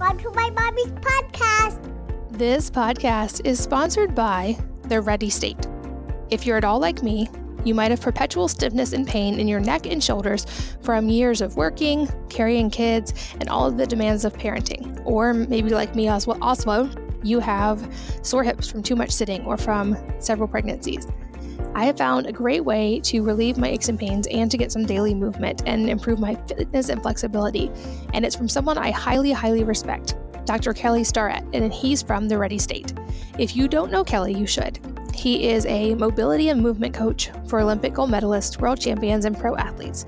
Welcome to my mommy's podcast. This podcast is sponsored by The Ready State. If you're at all like me, you might have perpetual stiffness and pain in your neck and shoulders from years of working, carrying kids, and all of the demands of parenting. Or maybe like me, also, you have sore hips from too much sitting or from several pregnancies. I have found a great way to relieve my aches and pains and to get some daily movement and improve my fitness and flexibility. And it's from someone I highly, highly respect, Dr. Kelly Starrett, and he's from the Ready State. If you don't know Kelly, you should. He is a mobility and movement coach for Olympic gold medalists, world champions, and pro athletes.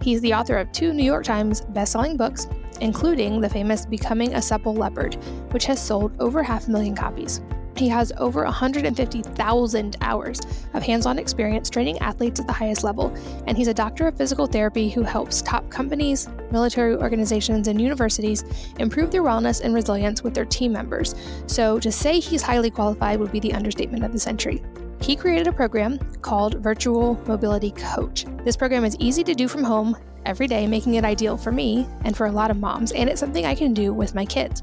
He's the author of two New York Times best-selling books, including the famous Becoming a Supple Leopard, which has sold over half a million copies. He has over 150,000 hours of hands on experience training athletes at the highest level, and he's a doctor of physical therapy who helps top companies, military organizations, and universities improve their wellness and resilience with their team members. So, to say he's highly qualified would be the understatement of the century. He created a program called Virtual Mobility Coach. This program is easy to do from home every day, making it ideal for me and for a lot of moms, and it's something I can do with my kids.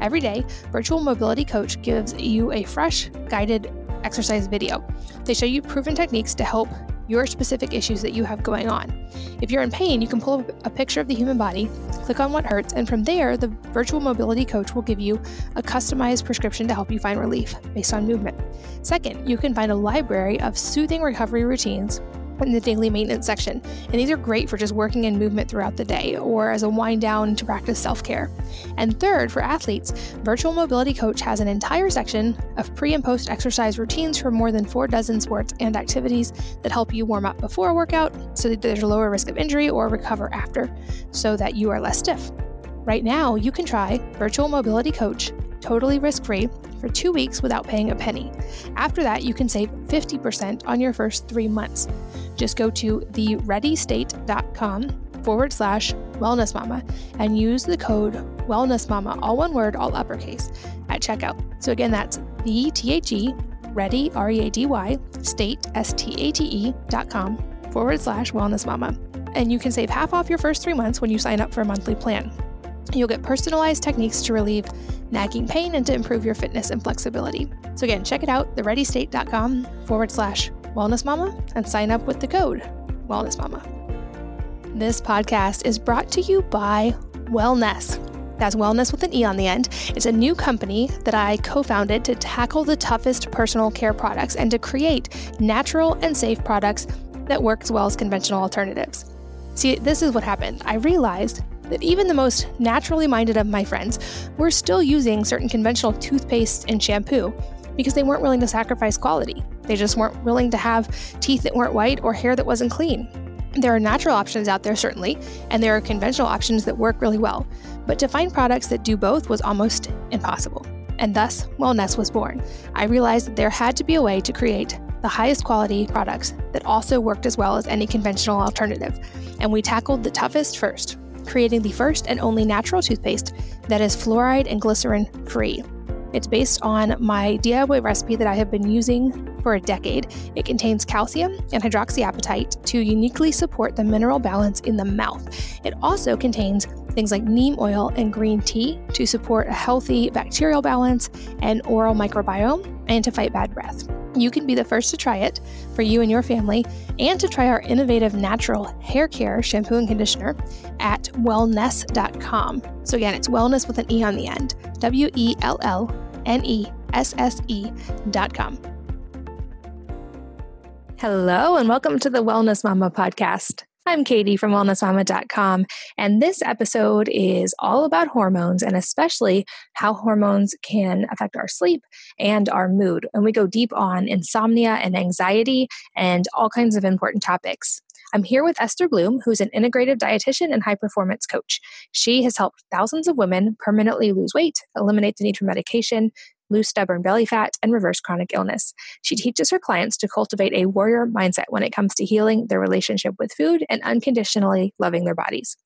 Every day, Virtual Mobility Coach gives you a fresh, guided exercise video. They show you proven techniques to help your specific issues that you have going on. If you're in pain, you can pull up a picture of the human body, click on what hurts, and from there, the virtual mobility coach will give you a customized prescription to help you find relief based on movement. Second, you can find a library of soothing recovery routines in the daily maintenance section. And these are great for just working in movement throughout the day or as a wind down to practice self care. And third, for athletes, Virtual Mobility Coach has an entire section of pre and post exercise routines for more than four dozen sports and activities that help you warm up before a workout so that there's a lower risk of injury or recover after so that you are less stiff. Right now, you can try Virtual Mobility Coach totally risk free for two weeks without paying a penny. After that, you can save 50% on your first three months. Just go to thereadystate.com forward slash wellness mama and use the code wellness mama, all one word, all uppercase, at checkout. So again, that's the T H E ready, R E A D Y, state, S T A T E dot com forward slash wellness mama. And you can save half off your first three months when you sign up for a monthly plan. You'll get personalized techniques to relieve nagging pain and to improve your fitness and flexibility. So again, check it out, thereadystate.com forward slash Wellness Mama and sign up with the code Wellness Mama. This podcast is brought to you by Wellnesse. That's wellness with an E on the end. It's a new company that I co founded to tackle the toughest personal care products and to create natural and safe products that work as well as conventional alternatives. See, this is what happened. I realized that even the most naturally minded of my friends were still using certain conventional toothpaste and shampoo because they weren't willing to sacrifice quality. They just weren't willing to have teeth that weren't white or hair that wasn't clean. There are natural options out there, certainly, and there are conventional options that work really well. But to find products that do both was almost impossible. And thus, Wellnesse was born. I realized that there had to be a way to create the highest quality products that also worked as well as any conventional alternative. And we tackled the toughest first, creating the first and only natural toothpaste that is fluoride and glycerin free. It's based on my DIY recipe that I have been using for a decade. It contains calcium and hydroxyapatite to uniquely support the mineral balance in the mouth. It also contains things like neem oil and green tea to support a healthy bacterial balance and oral microbiome and to fight bad breath. You can be the first to try it for you and your family and to try our innovative natural hair care shampoo and conditioner at wellnesse.com. So, again, it's wellness with an E on the end W E L L N E S S E.com. Hello, and welcome to the Wellness Mama podcast. I'm Katie from wellnessmama.com, and this episode is all about hormones and especially how hormones can affect our sleep and our mood. And we go deep on insomnia and anxiety and all kinds of important topics. I'm here with Esther Blum, who's an integrative dietitian and high performance coach. She has helped thousands of women permanently lose weight, eliminate the need for medication, lose stubborn belly fat, and reverse chronic illness. She teaches her clients to cultivate a warrior mindset when it comes to healing their relationship with food and unconditionally loving their bodies.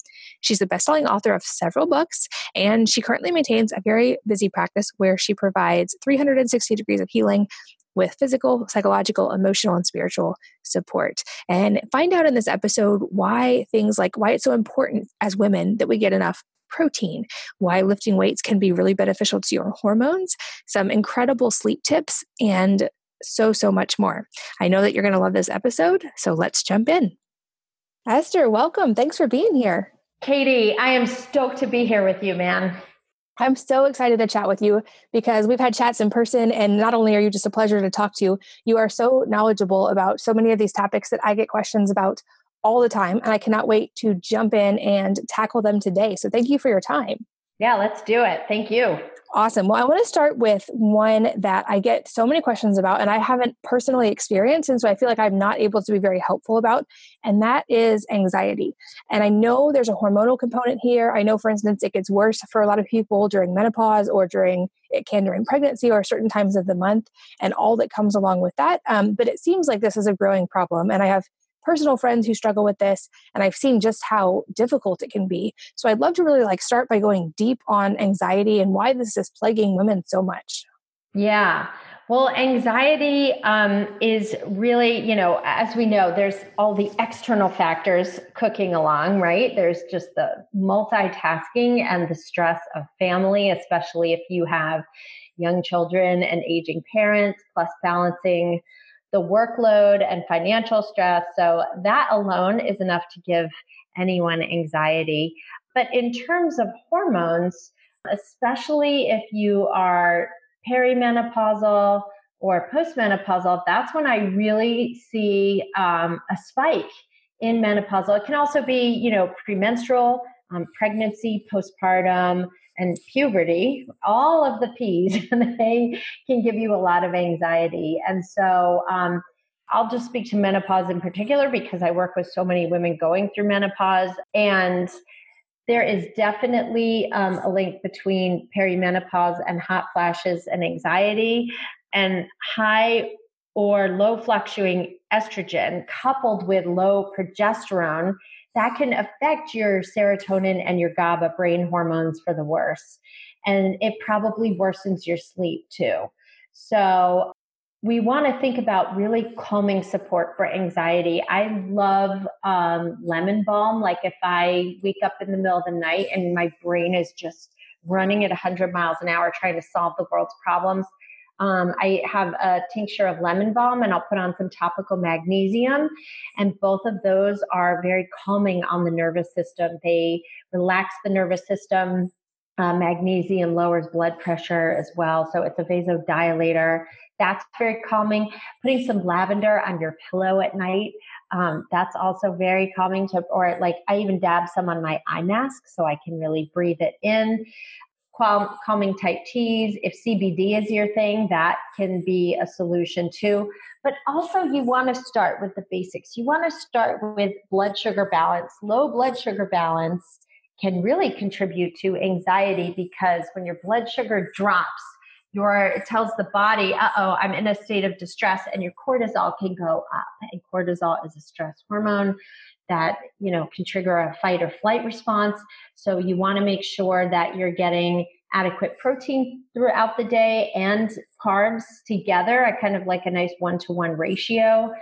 She's the best-selling author of several books, and she currently maintains a very busy practice where she provides 360 degrees of healing with physical, psychological, emotional, and spiritual support. And find out in this episode why things like why it's so important as women that we get enough protein, why lifting weights can be really beneficial to your hormones, some incredible sleep tips, and so, so much more. I know that you're going to love this episode, so let's jump in. Esther, welcome. Thanks for being here. Katie, I am stoked to be here with you, man. I'm so excited to chat with you because we've had chats in person, and not only are you just a pleasure to talk to, you are so knowledgeable about so many of these topics that I get questions about all the time. And I cannot wait to jump in and tackle them today. So thank you for your time. Yeah, let's do it. Thank you. Awesome. Well, I want to start with one that I get so many questions about, and I haven't personally experienced. And so I feel like I'm not able to be very helpful about, and that is anxiety. And I know there's a hormonal component here. I know, for instance, it gets worse for a lot of people during menopause or during, it can during pregnancy or certain times of the month and all that comes along with that. Um, but it seems like this is a growing problem. And I have personal friends who struggle with this and I've seen just how difficult it can be. So I'd love to really like start by going deep on anxiety and why this is plaguing women so much. Yeah. Well, anxiety um, is really, you know, as we know, there's all the external factors cooking along, right? There's just the multitasking and the stress of family, especially if you have young children and aging parents, plus balancing the workload and financial stress. So that alone is enough to give anyone anxiety. But in terms of hormones, especially if you are perimenopausal or postmenopausal, that's when I really see um, a spike in menopausal. It can also be, you know, premenstrual, um, pregnancy, postpartum, and puberty, all of the P's, they can give you a lot of anxiety. And so um, I'll just speak to menopause in particular because I work with so many women going through menopause. And there is definitely um, a link between perimenopause and hot flashes and anxiety. And high or low fluctuating estrogen coupled with low progesterone that can affect your serotonin and your GABA brain hormones for the worse. And it probably worsens your sleep too. So we want to think about really calming support for anxiety. I love um, lemon balm. Like if I wake up in the middle of the night and my brain is just running at 100 miles an hour trying to solve the world's problems, um, I have a tincture of lemon balm and I'll put on some topical magnesium. And both of those are very calming on the nervous system. They relax the nervous system. Uh, magnesium lowers blood pressure as well. So it's a vasodilator. That's very calming. Putting some lavender on your pillow at night. Um, that's also very calming to, or like I even dab some on my eye mask so I can really breathe it in calming type teas. If CBD is your thing, that can be a solution too. But also, you want to start with the basics. You want to start with blood sugar balance. Low blood sugar balance can really contribute to anxiety because when your blood sugar drops, your it tells the body, "Uh oh, I'm in a state of distress," and your cortisol can go up. And cortisol is a stress hormone that you know can trigger a fight or flight response. So you want to make sure that you're getting adequate protein throughout the day and carbs together I kind of like a nice one-to-one ratio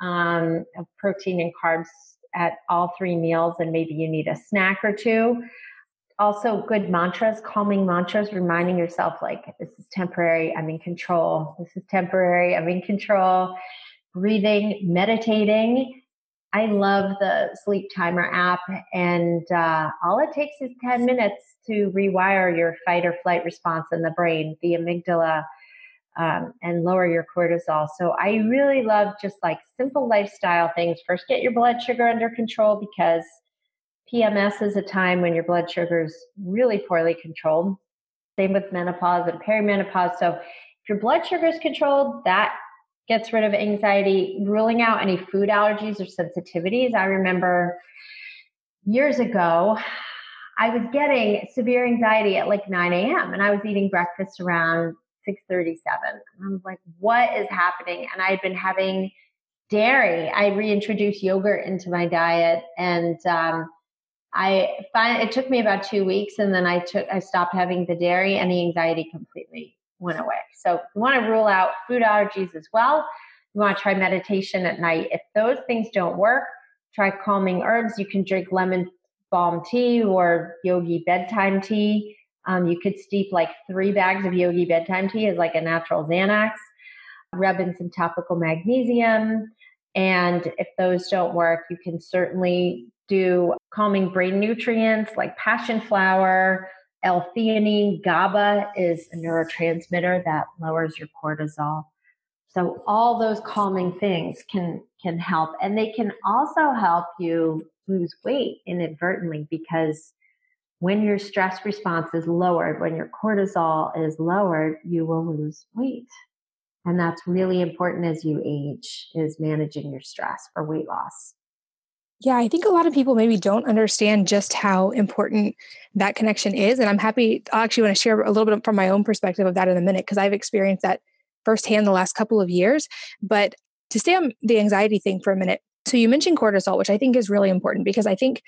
um, of protein and carbs at all three meals and maybe you need a snack or two. Also good mantras calming mantras reminding yourself like this is temporary i'm in control. This is temporary i'm in control. Breathing meditating I love the sleep timer app, and uh, all it takes is 10 minutes to rewire your fight or flight response in the brain, the amygdala, um, and lower your cortisol. So I really love just like simple lifestyle things. First, get your blood sugar under control because PMS is a time when your blood sugar is really poorly controlled. Same with menopause and perimenopause. So if your blood sugar is controlled, that gets rid of anxiety, ruling out any food allergies or sensitivities. I remember years ago, I was getting severe anxiety at like 9 a.m. and I was eating breakfast around 6:37. I was like, "What is happening?" And I had been having dairy. I reintroduced yogurt into my diet, and um, I find it took me about two weeks, and then I took I stopped having the dairy, and the anxiety completely went away. So you want to rule out food allergies as well. You want to try meditation at night. If those things don't work, try calming herbs. You can drink lemon balm tea or yogi bedtime tea. Um, you could steep like three bags of yogi bedtime tea as like a natural Xanax, rub in some topical magnesium. And if those don't work, you can certainly do calming brain nutrients like passion flower, L-theanine, GABA is a neurotransmitter that lowers your cortisol. So all those calming things can can help and they can also help you lose weight inadvertently because when your stress response is lowered, when your cortisol is lowered, you will lose weight. And that's really important as you age is managing your stress for weight loss. Yeah, I think a lot of people maybe don't understand just how important that connection is. And I'm happy, I actually want to share a little bit from my own perspective of that in a minute, because I've experienced that firsthand the last couple of years. But to stay on the anxiety thing for a minute, so you mentioned cortisol, which I think is really important because I think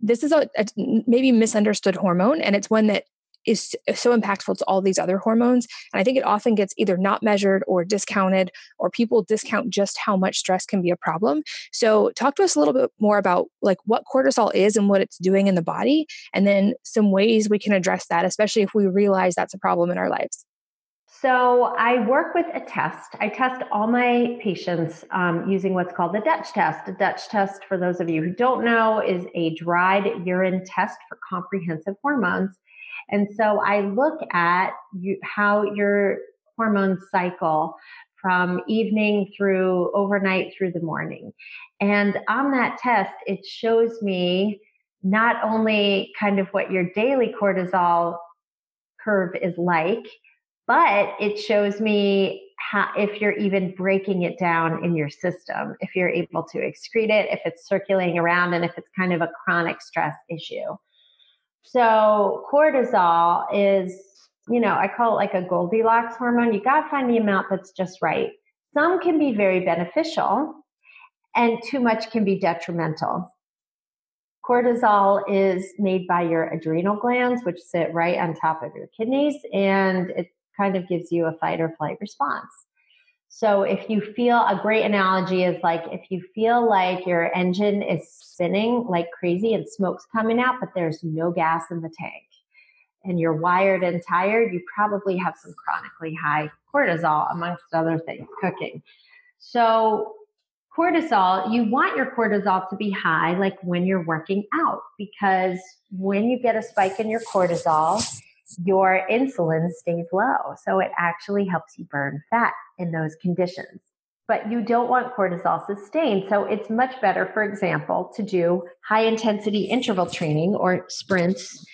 this is a, a maybe misunderstood hormone, and it's one that is so impactful to all these other hormones. And I think it often gets either not measured or discounted, or people discount just how much stress can be a problem. So, talk to us a little bit more about like what cortisol is and what it's doing in the body, and then some ways we can address that, especially if we realize that's a problem in our lives. So I work with a test. I test all my patients um, using what's called the Dutch test. A Dutch test, for those of you who don't know, is a dried urine test for comprehensive hormones. And so I look at you, how your hormones cycle from evening through overnight through the morning. And on that test, it shows me not only kind of what your daily cortisol curve is like, but it shows me how, if you're even breaking it down in your system, if you're able to excrete it, if it's circulating around, and if it's kind of a chronic stress issue. So, cortisol is, you know, I call it like a Goldilocks hormone. You got to find the amount that's just right. Some can be very beneficial, and too much can be detrimental. Cortisol is made by your adrenal glands, which sit right on top of your kidneys, and it kind of gives you a fight or flight response. So if you feel a great analogy is like if you feel like your engine is spinning like crazy and smoke's coming out, but there's no gas in the tank and you're wired and tired, you probably have some chronically high cortisol amongst other things cooking. So cortisol, you want your cortisol to be high like when you're working out because when you get a spike in your cortisol, your insulin stays low. So it actually helps you burn fat in those conditions. But you don't want cortisol sustained. So it's much better, for example, to do high intensity interval training or sprints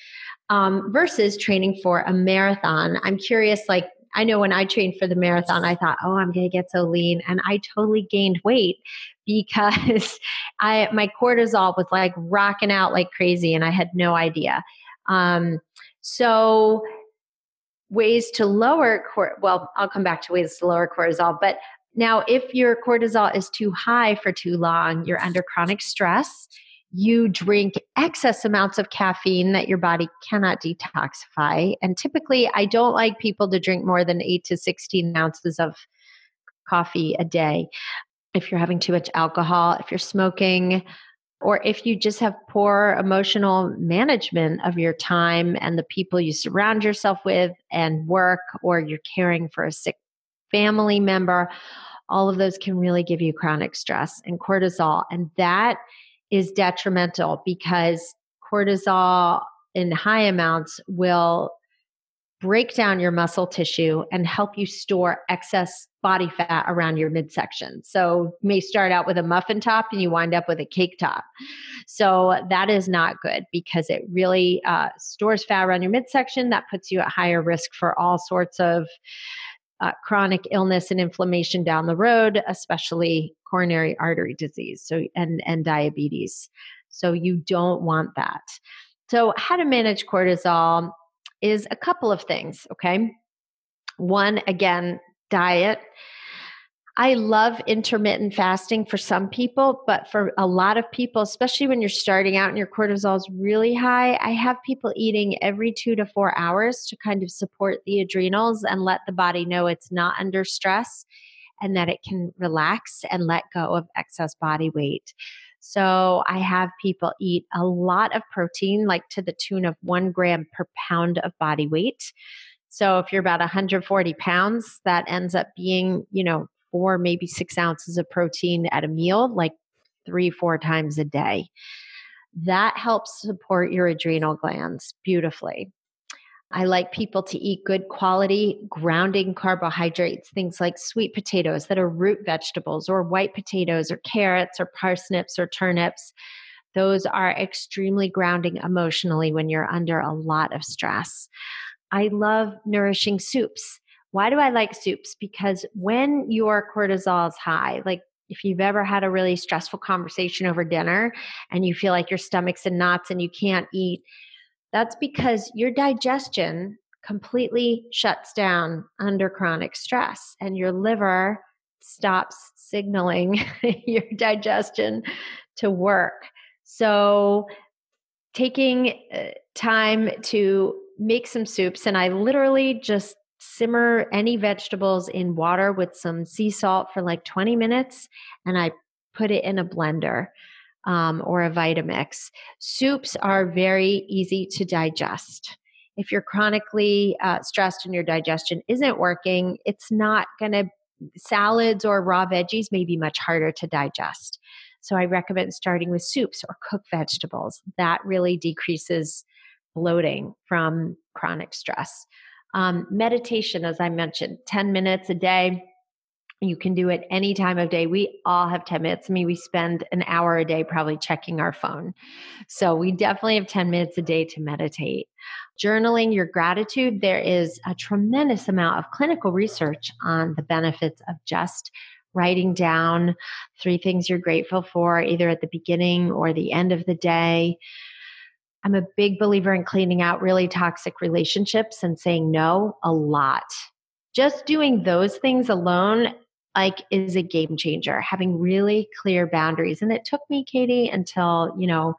um, versus training for a marathon. I'm curious, like, I know when I trained for the marathon, I thought, oh, I'm going to get so lean. And I totally gained weight because I my cortisol was like rocking out like crazy and I had no idea. Um, so, ways to lower cor- well, I'll come back to ways to lower cortisol, but now if your cortisol is too high for too long, you're under chronic stress, you drink excess amounts of caffeine that your body cannot detoxify. And typically, I don't like people to drink more than 8 to 16 ounces of coffee a day. If you're having too much alcohol, if you're smoking, or if you just have poor emotional management of your time and the people you surround yourself with and work, or you're caring for a sick family member, all of those can really give you chronic stress and cortisol. And that is detrimental because cortisol in high amounts will break down your muscle tissue and help you store excess body fat around your midsection. So you may start out with a muffin top and you wind up with a cake top. So that is not good because it really uh, stores fat around your midsection. That puts you at higher risk for all sorts of uh, chronic illness and inflammation down the road, especially coronary artery disease so and and diabetes. So you don't want that. So how to manage cortisol is a couple of things, okay? One, again, diet. I love intermittent fasting for some people, but for a lot of people, especially when you're starting out and your cortisol is really high, I have people eating every two to four hours to kind of support the adrenals and let the body know it's not under stress and that it can relax and let go of excess body weight. So I have people eat a lot of protein, like to the tune of one gram per pound of body weight. So if you're about 140 pounds, that ends up being, you know, four, maybe six ounces of protein at a meal, like three, four times a day. That helps support your adrenal glands beautifully. I like people to eat good quality grounding carbohydrates, things like sweet potatoes that are root vegetables, or white potatoes, or carrots, or parsnips, or turnips. Those are extremely grounding emotionally when you're under a lot of stress. I love nourishing soups. Why do I like soups? Because when your cortisol is high, like if you've ever had a really stressful conversation over dinner and you feel like your stomach's in knots and you can't eat, that's because your digestion completely shuts down under chronic stress and your liver stops signaling your digestion to work. So, taking uh, time to make some soups, and I literally just simmer any vegetables in water with some sea salt for like 20 minutes, and I put it in a blender um, or a Vitamix. Soups are very easy to digest. If you're chronically uh, stressed and your digestion isn't working, it's not going to, salads or raw veggies may be much harder to digest. So I recommend starting with soups or cooked vegetables. That really decreases bloating from chronic stress. Um, meditation, as I mentioned, 10 minutes a day you can do it any time of day. We all have 10 minutes. I mean, we spend an hour a day probably checking our phone. So we definitely have 10 minutes a day to meditate. Journaling your gratitude, there is a tremendous amount of clinical research on the benefits of just writing down three things you're grateful for, either at the beginning or the end of the day. I'm a big believer in cleaning out really toxic relationships and saying no a lot. Just doing those things alone like is a game changer having really clear boundaries. And it took me katie until you know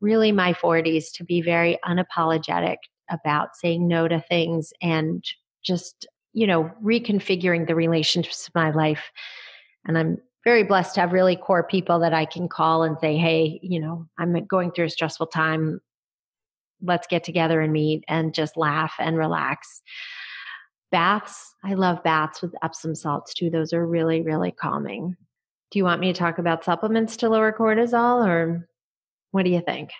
really my 40s to be very unapologetic about saying no to things and just you know reconfiguring the relationships of my life. And i'm very blessed to have really core people that i can call and say hey you know i'm going through a stressful time let's get together and meet and just laugh and relax Baths, I love baths with Epsom salts too. Those are really, really calming. Do you want me to talk about supplements to lower cortisol or what do you think?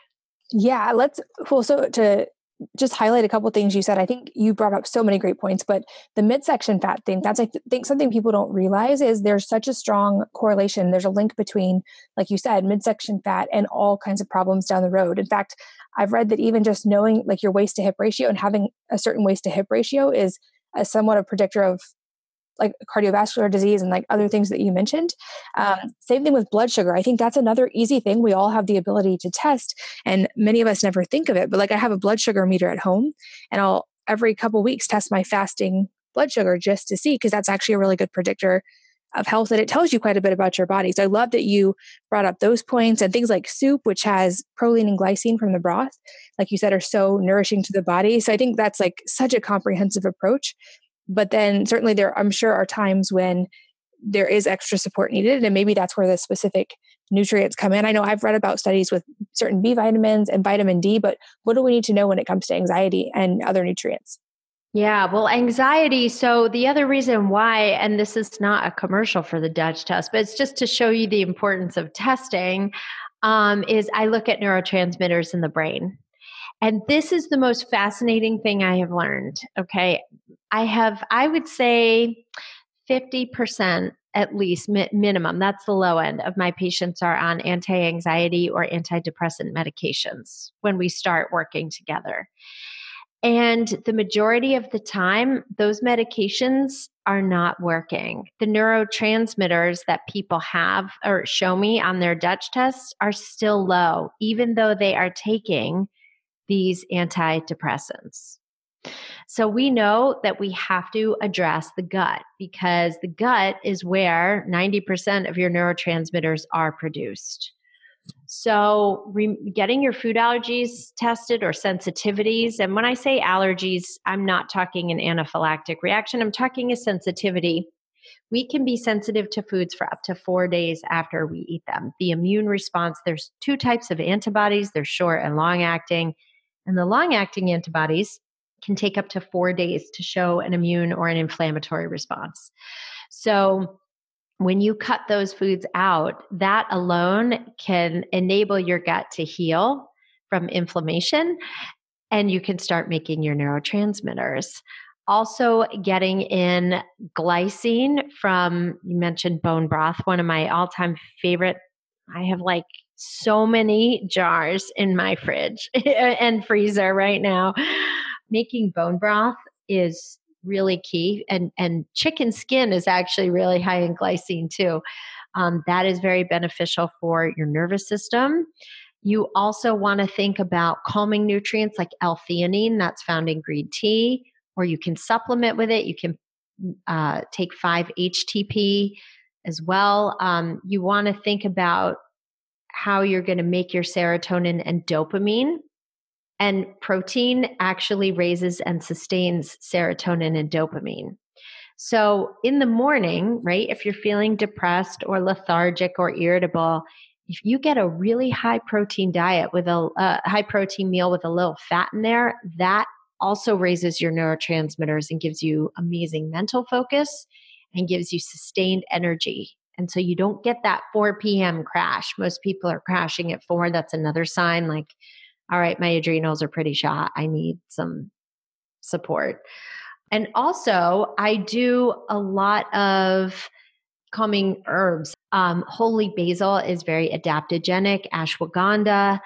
Yeah, let's well so to just highlight a couple things you said. I think you brought up so many great points, but the midsection fat thing, that's I think something people don't realize is there's such a strong correlation. There's a link between, like you said, midsection fat and all kinds of problems down the road. In fact, I've read that even just knowing like your waist to hip ratio and having a certain waist to hip ratio is as somewhat a predictor of like cardiovascular disease and like other things that you mentioned. Um, same thing with blood sugar. I think that's another easy thing we all have the ability to test, and many of us never think of it. But like I have a blood sugar meter at home, and I'll every couple weeks test my fasting blood sugar just to see because that's actually a really good predictor of health and it tells you quite a bit about your body. So I love that you brought up those points and things like soup, which has proline and glycine from the broth, like you said, are so nourishing to the body. So I think that's like such a comprehensive approach. But then certainly there, I'm sure, are times when there is extra support needed. And maybe that's where the specific nutrients come in. I know I've read about studies with certain B vitamins and vitamin D, but what do we need to know when it comes to anxiety and other nutrients? Yeah, well, anxiety. So, the other reason why, and this is not a commercial for the Dutch test, but it's just to show you the importance of testing, um, is I look at neurotransmitters in the brain. And this is the most fascinating thing I have learned. Okay. I have, I would say 50% at least mi- minimum, that's the low end of my patients are on anti anxiety or antidepressant medications when we start working together. And the majority of the time, those medications are not working. The neurotransmitters that people have or show me on their Dutch tests are still low, even though they are taking these antidepressants. So we know that we have to address the gut because the gut is where 90% of your neurotransmitters are produced. So, re- getting your food allergies tested or sensitivities, and when I say allergies, I'm not talking an anaphylactic reaction, I'm talking a sensitivity. We can be sensitive to foods for up to four days after we eat them. The immune response, there's two types of antibodies, they're short and long acting. And the long acting antibodies can take up to four days to show an immune or an inflammatory response. So, when you cut those foods out, that alone can enable your gut to heal from inflammation and you can start making your neurotransmitters. Also, getting in glycine from, you mentioned bone broth, one of my all time favorite. I have like so many jars in my fridge and freezer right now. Making bone broth is really key and and chicken skin is actually really high in glycine too. Um, that is very beneficial for your nervous system. You also want to think about calming nutrients like l-theanine that's found in green tea or you can supplement with it. You can uh, take 5-htp as well. Um, you want to think about how you're going to make your serotonin and dopamine and protein actually raises and sustains serotonin and dopamine. So in the morning, right, if you're feeling depressed or lethargic or irritable, if you get a really high protein diet with a, high protein meal with a little fat in there, that also raises your neurotransmitters and gives you amazing mental focus and gives you sustained energy. And so you don't get that 4 p.m. crash. Most people are crashing at 4. That's another sign like all right, my adrenals are pretty shot. I need some support. And also, I do a lot of calming herbs. Um, holy basil is very adaptogenic, ashwagandha.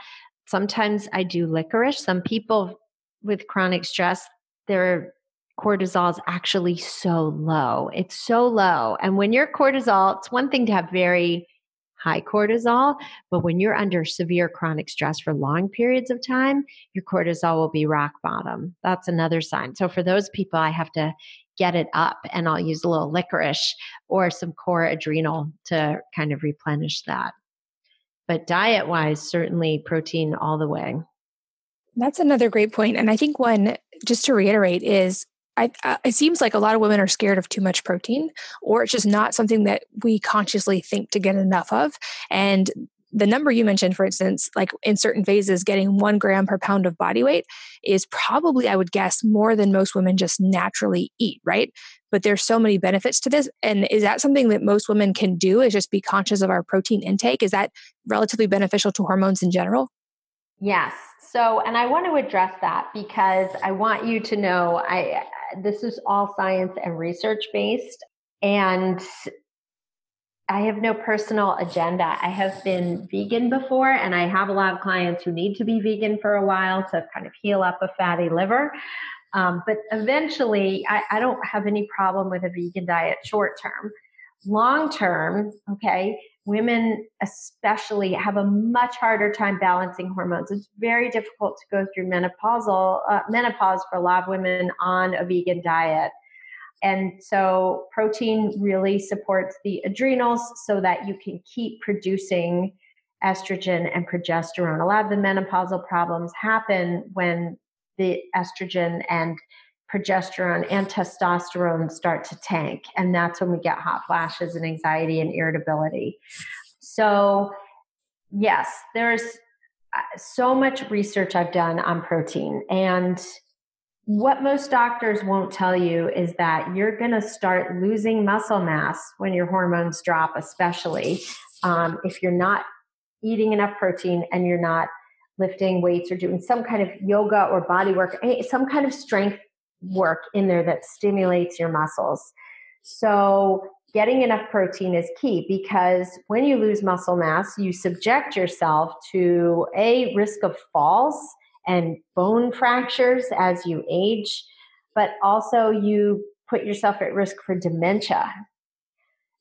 Sometimes I do licorice. Some people with chronic stress, their cortisol is actually so low. It's so low. And when your cortisol, it's one thing to have very high cortisol. But when you're under severe chronic stress for long periods of time, your cortisol will be rock bottom. That's another sign. So for those people, I have to get it up and I'll use a little licorice or some core adrenal to kind of replenish that. But diet wise, certainly protein all the way. That's another great point. And I think one, just to reiterate, is I, uh, it seems like a lot of women are scared of too much protein, or it's just not something that we consciously think to get enough of. And the number you mentioned, for instance, like in certain phases, getting one gram per pound of body weight is probably, I would guess, more than most women just naturally eat, right? But there's so many benefits to this. And is that something that most women can do? Is just be conscious of our protein intake? Is that relatively beneficial to hormones in general? Yes. So, and I want to address that because I want you to know I this is all science and research based and I have no personal agenda. I have been vegan before and I have a lot of clients who need to be vegan for a while to kind of heal up a fatty liver. Um, but eventually, I, I don't have any problem with a vegan diet short term. Long term, okay, women especially have a much harder time balancing hormones. It's very difficult to go through menopausal uh, menopause for a lot of women on a vegan diet. And so protein really supports the adrenals so that you can keep producing estrogen and progesterone. A lot of the menopausal problems happen when the estrogen and progesterone and testosterone start to tank. And that's when we get hot flashes and anxiety and irritability. So, yes, there's uh, so much research I've done on protein. And what most doctors won't tell you is that you're going to start losing muscle mass when your hormones drop, especially um, if you're not eating enough protein and you're not lifting weights or doing some kind of yoga or body work, eh, some kind of strength work in there that stimulates your muscles. So, getting enough protein is key because when you lose muscle mass, you subject yourself to a risk of falls and bone fractures as you age, but also you put yourself at risk for dementia.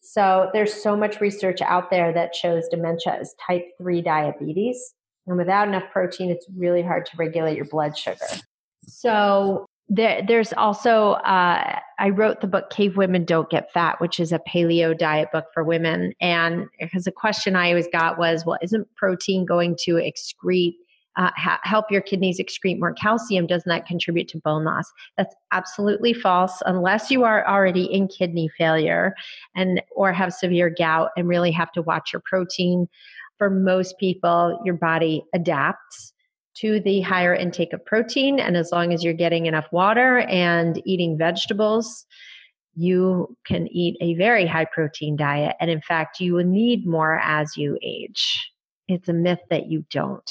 So, there's so much research out there that shows dementia is type 3 diabetes. And without enough protein, it's really hard to regulate your blood sugar. So, there, there's also uh, I wrote the book "Cavewomen Don't Get Fat," which is a paleo diet book for women. And because a question I always got was, "Well, isn't protein going to excrete uh, ha- help your kidneys excrete more calcium, doesn't that contribute to bone loss? That's absolutely false unless you are already in kidney failure and or have severe gout and really have to watch your protein. For most people, your body adapts to the higher intake of protein and as long as you're getting enough water and eating vegetables, you can eat a very high protein diet and in fact, you will need more as you age. It's a myth that you don't.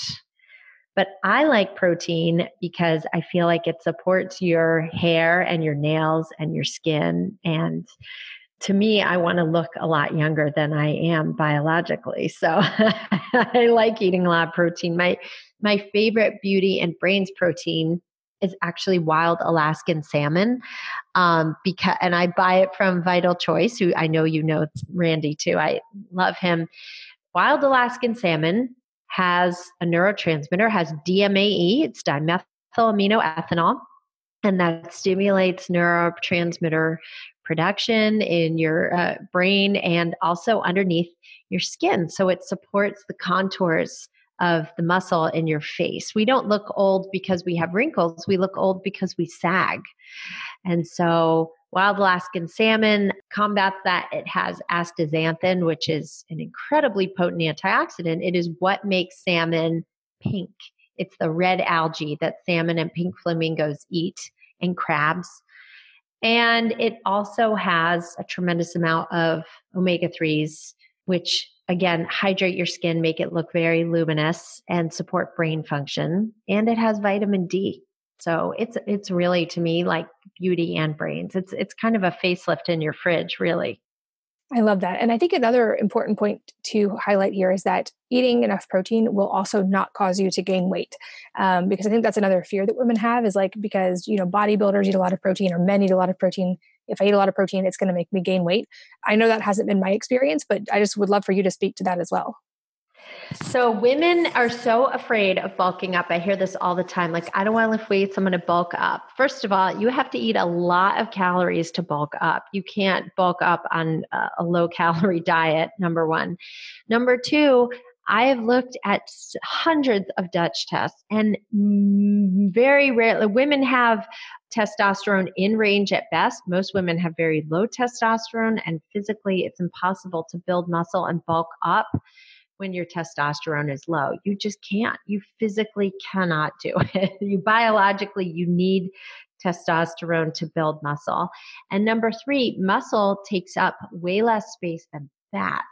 But I like protein because I feel like it supports your hair and your nails and your skin. And to me, I want to look a lot younger than I am biologically. So I like eating a lot of protein. My my favorite beauty and brains protein is actually wild Alaskan salmon. Um, because and I buy it from Vital Choice, who I know you know Randy too. I love him. Wild Alaskan salmon has a neurotransmitter, has DMAE, it's dimethyl amino ethanol, and that stimulates neurotransmitter production in your uh, brain and also underneath your skin. So it supports the contours of the muscle in your face. We don't look old because we have wrinkles, we look old because we sag. And so Wild Alaskan salmon combats that. It has astaxanthin, which is an incredibly potent antioxidant. It is what makes salmon pink. It's the red algae that salmon and pink flamingos eat and crabs. And it also has a tremendous amount of omega 3s, which again hydrate your skin, make it look very luminous, and support brain function. And it has vitamin D. So it's it's really to me like beauty and brains. It's it's kind of a facelift in your fridge, really. I love that. And I think another important point to highlight here is that eating enough protein will also not cause you to gain weight. Um, because I think that's another fear that women have is like, because, you know, bodybuilders eat a lot of protein or men eat a lot of protein. If I eat a lot of protein, it's going to make me gain weight. I know that hasn't been my experience, but I just would love for you to speak to that as well. So women are so afraid of bulking up. I hear this all the time. Like, I don't want to lift weights. I'm going to bulk up. First of all, you have to eat a lot of calories to bulk up. You can't bulk up on a low calorie diet, number one. Number two, I have looked at hundreds of Dutch tests and very rarely women have testosterone in range at best. Most women have very low testosterone and physically it's impossible to build muscle and bulk up when your testosterone is low. You just can't. You physically cannot do it. you biologically, you need testosterone to build muscle. And number three, muscle takes up way less space than fat.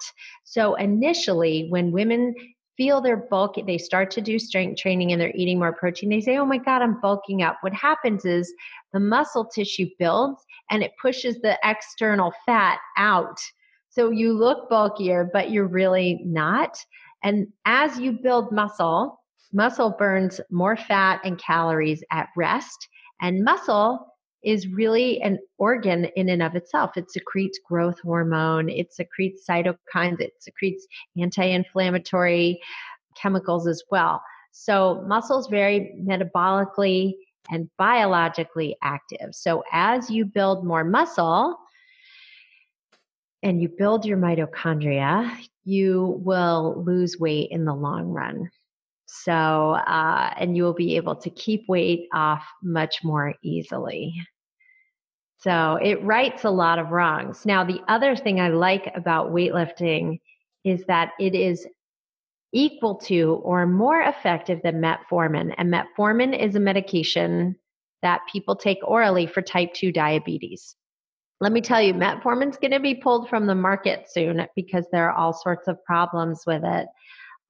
So initially, when women feel they're bulking, they start to do strength training and they're eating more protein, they say, Oh my God, I'm bulking up. What happens is the muscle tissue builds and it pushes the external fat out so you look bulkier, but you're really not. And as you build muscle, muscle burns more fat and calories at rest. And muscle is really an organ in and of itself. It secretes growth hormone, it secretes cytokines, it secretes anti inflammatory chemicals as well. So, muscle is very metabolically and biologically active. So, as you build more muscle, and you build your mitochondria, you will lose weight in the long run. So, uh, and you will be able to keep weight off much more easily. So it rights a lot of wrongs. Now, the other thing I like about weightlifting is that it is equal to or more effective than metformin. And metformin is a medication that people take orally for type 2 diabetes let me tell you, metformin's going to be pulled from the market soon because there are all sorts of problems with it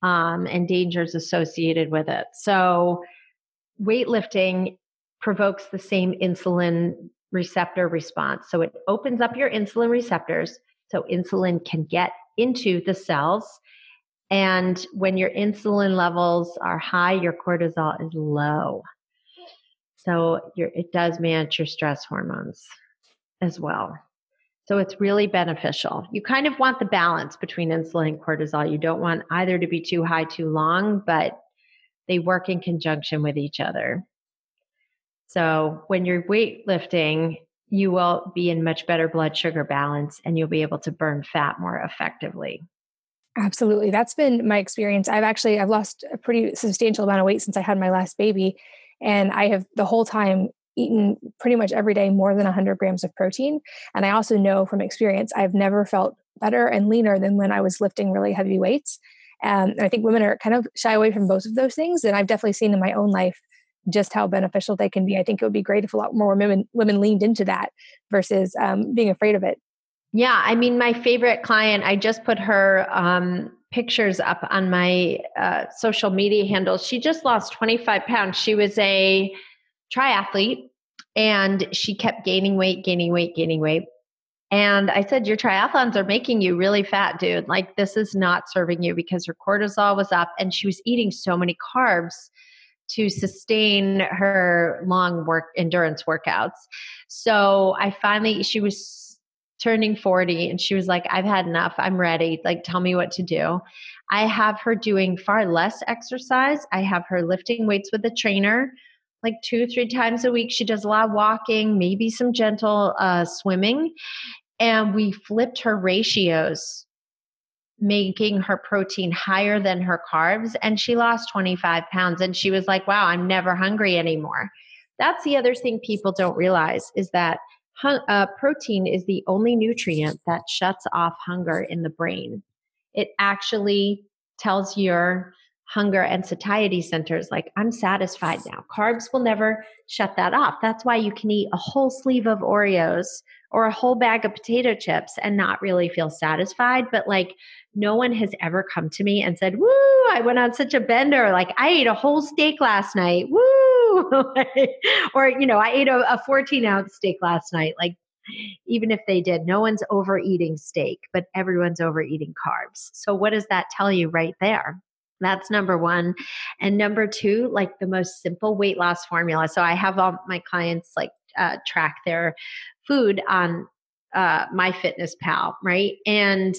um, and dangers associated with it. So, weightlifting provokes the same insulin receptor response. So, it opens up your insulin receptors so insulin can get into the cells. And when your insulin levels are high, your cortisol is low. So, it does manage your stress hormones as well. So it's really beneficial. You kind of want the balance between insulin and cortisol. You don't want either to be too high too long, but they work in conjunction with each other. So when you're weightlifting, you will be in much better blood sugar balance and you'll be able to burn fat more effectively. Absolutely. That's been my experience. I've actually I've lost a pretty substantial amount of weight since I had my last baby and I have the whole time eaten pretty much every day more than 100 grams of protein and I also know from experience I've never felt better and leaner than when I was lifting really heavy weights. Um, and I think women are kind of shy away from both of those things and I've definitely seen in my own life just how beneficial they can be. I think it would be great if a lot more women women leaned into that versus um, being afraid of it. Yeah, I mean, my favorite client, I just put her um, pictures up on my uh, social media handles. She just lost 25 pounds. She was a triathlete and she kept gaining weight, gaining weight, gaining weight. And I said, Your triathlons are making you really fat, dude. Like, this is not serving you because her cortisol was up and she was eating so many carbs to sustain her long work endurance workouts. So I finally, she was turning 40 and she was like, I've had enough. I'm ready. Like, tell me what to do. I have her doing far less exercise. I have her lifting weights with a trainer like two, three times a week. She does a lot of walking, maybe some gentle uh, swimming. And we flipped her ratios making her protein higher than her carbs and she lost 25 pounds and she was like wow i'm never hungry anymore that's the other thing people don't realize is that uh, protein is the only nutrient that shuts off hunger in the brain it actually tells your hunger and satiety centers like i'm satisfied now carbs will never shut that off that's why you can eat a whole sleeve of oreos or a whole bag of potato chips and not really feel satisfied but like no one has ever come to me and said, Woo, I went on such a bender. Like, I ate a whole steak last night. Woo. or, you know, I ate a, a 14 ounce steak last night. Like, even if they did, no one's overeating steak, but everyone's overeating carbs. So, what does that tell you right there? That's number one. And number two, like the most simple weight loss formula. So, I have all my clients like uh, track their food on uh, MyFitnessPal, right? And